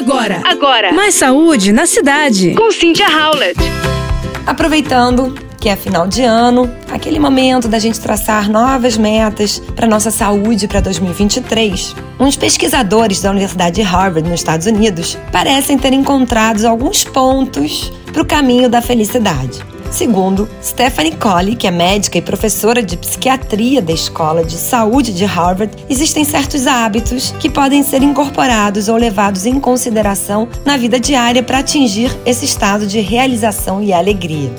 Agora, agora. Mais saúde na cidade. Com Cynthia Howlett. Aproveitando que é final de ano, aquele momento da gente traçar novas metas para nossa saúde para 2023. Uns pesquisadores da Universidade de Harvard, nos Estados Unidos, parecem ter encontrado alguns pontos para o caminho da felicidade. Segundo Stephanie Colley, que é médica e professora de psiquiatria da Escola de Saúde de Harvard, existem certos hábitos que podem ser incorporados ou levados em consideração na vida diária para atingir esse estado de realização e alegria.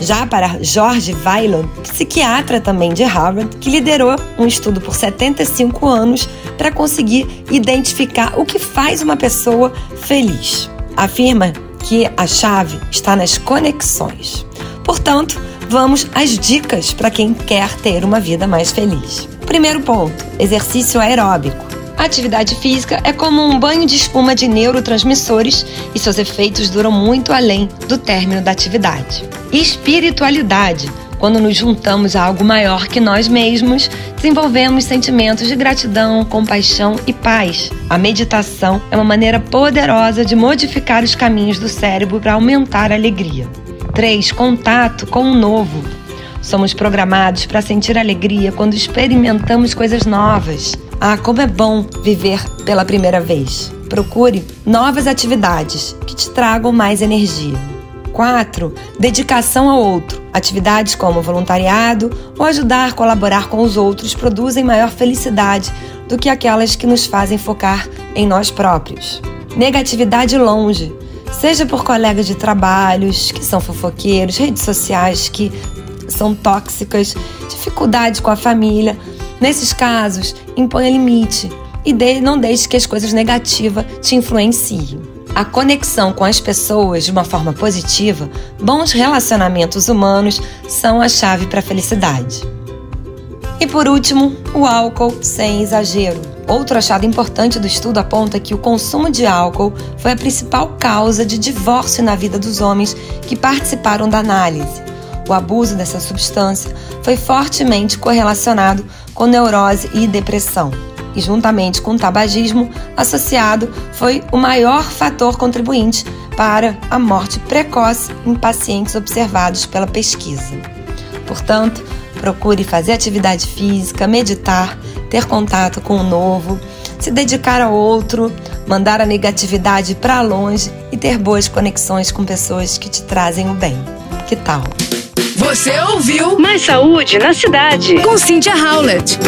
Já para George Weiland, psiquiatra também de Harvard, que liderou um estudo por 75 anos para conseguir identificar o que faz uma pessoa feliz. Afirma que a chave está nas conexões. Portanto, vamos às dicas para quem quer ter uma vida mais feliz. Primeiro ponto: exercício aeróbico. A atividade física é como um banho de espuma de neurotransmissores e seus efeitos duram muito além do término da atividade. Espiritualidade. Quando nos juntamos a algo maior que nós mesmos, desenvolvemos sentimentos de gratidão, compaixão e paz. A meditação é uma maneira poderosa de modificar os caminhos do cérebro para aumentar a alegria. 3. Contato com o novo. Somos programados para sentir alegria quando experimentamos coisas novas. Ah, como é bom viver pela primeira vez. Procure novas atividades que te tragam mais energia. 4. Dedicação ao outro. Atividades como voluntariado ou ajudar a colaborar com os outros produzem maior felicidade do que aquelas que nos fazem focar em nós próprios. Negatividade longe. Seja por colegas de trabalhos que são fofoqueiros, redes sociais que são tóxicas, dificuldade com a família Nesses casos, imponha limite e não deixe que as coisas negativas te influenciem. A conexão com as pessoas de uma forma positiva, bons relacionamentos humanos são a chave para a felicidade. E por último, o álcool sem exagero. Outro achado importante do estudo aponta que o consumo de álcool foi a principal causa de divórcio na vida dos homens que participaram da análise. O abuso dessa substância foi fortemente correlacionado com neurose e depressão. E, juntamente com o tabagismo associado, foi o maior fator contribuinte para a morte precoce em pacientes observados pela pesquisa. Portanto, procure fazer atividade física, meditar, ter contato com o novo, se dedicar ao outro, mandar a negatividade para longe e ter boas conexões com pessoas que te trazem o bem. Que tal? Você ouviu Mais Saúde na Cidade com Cynthia Howlett.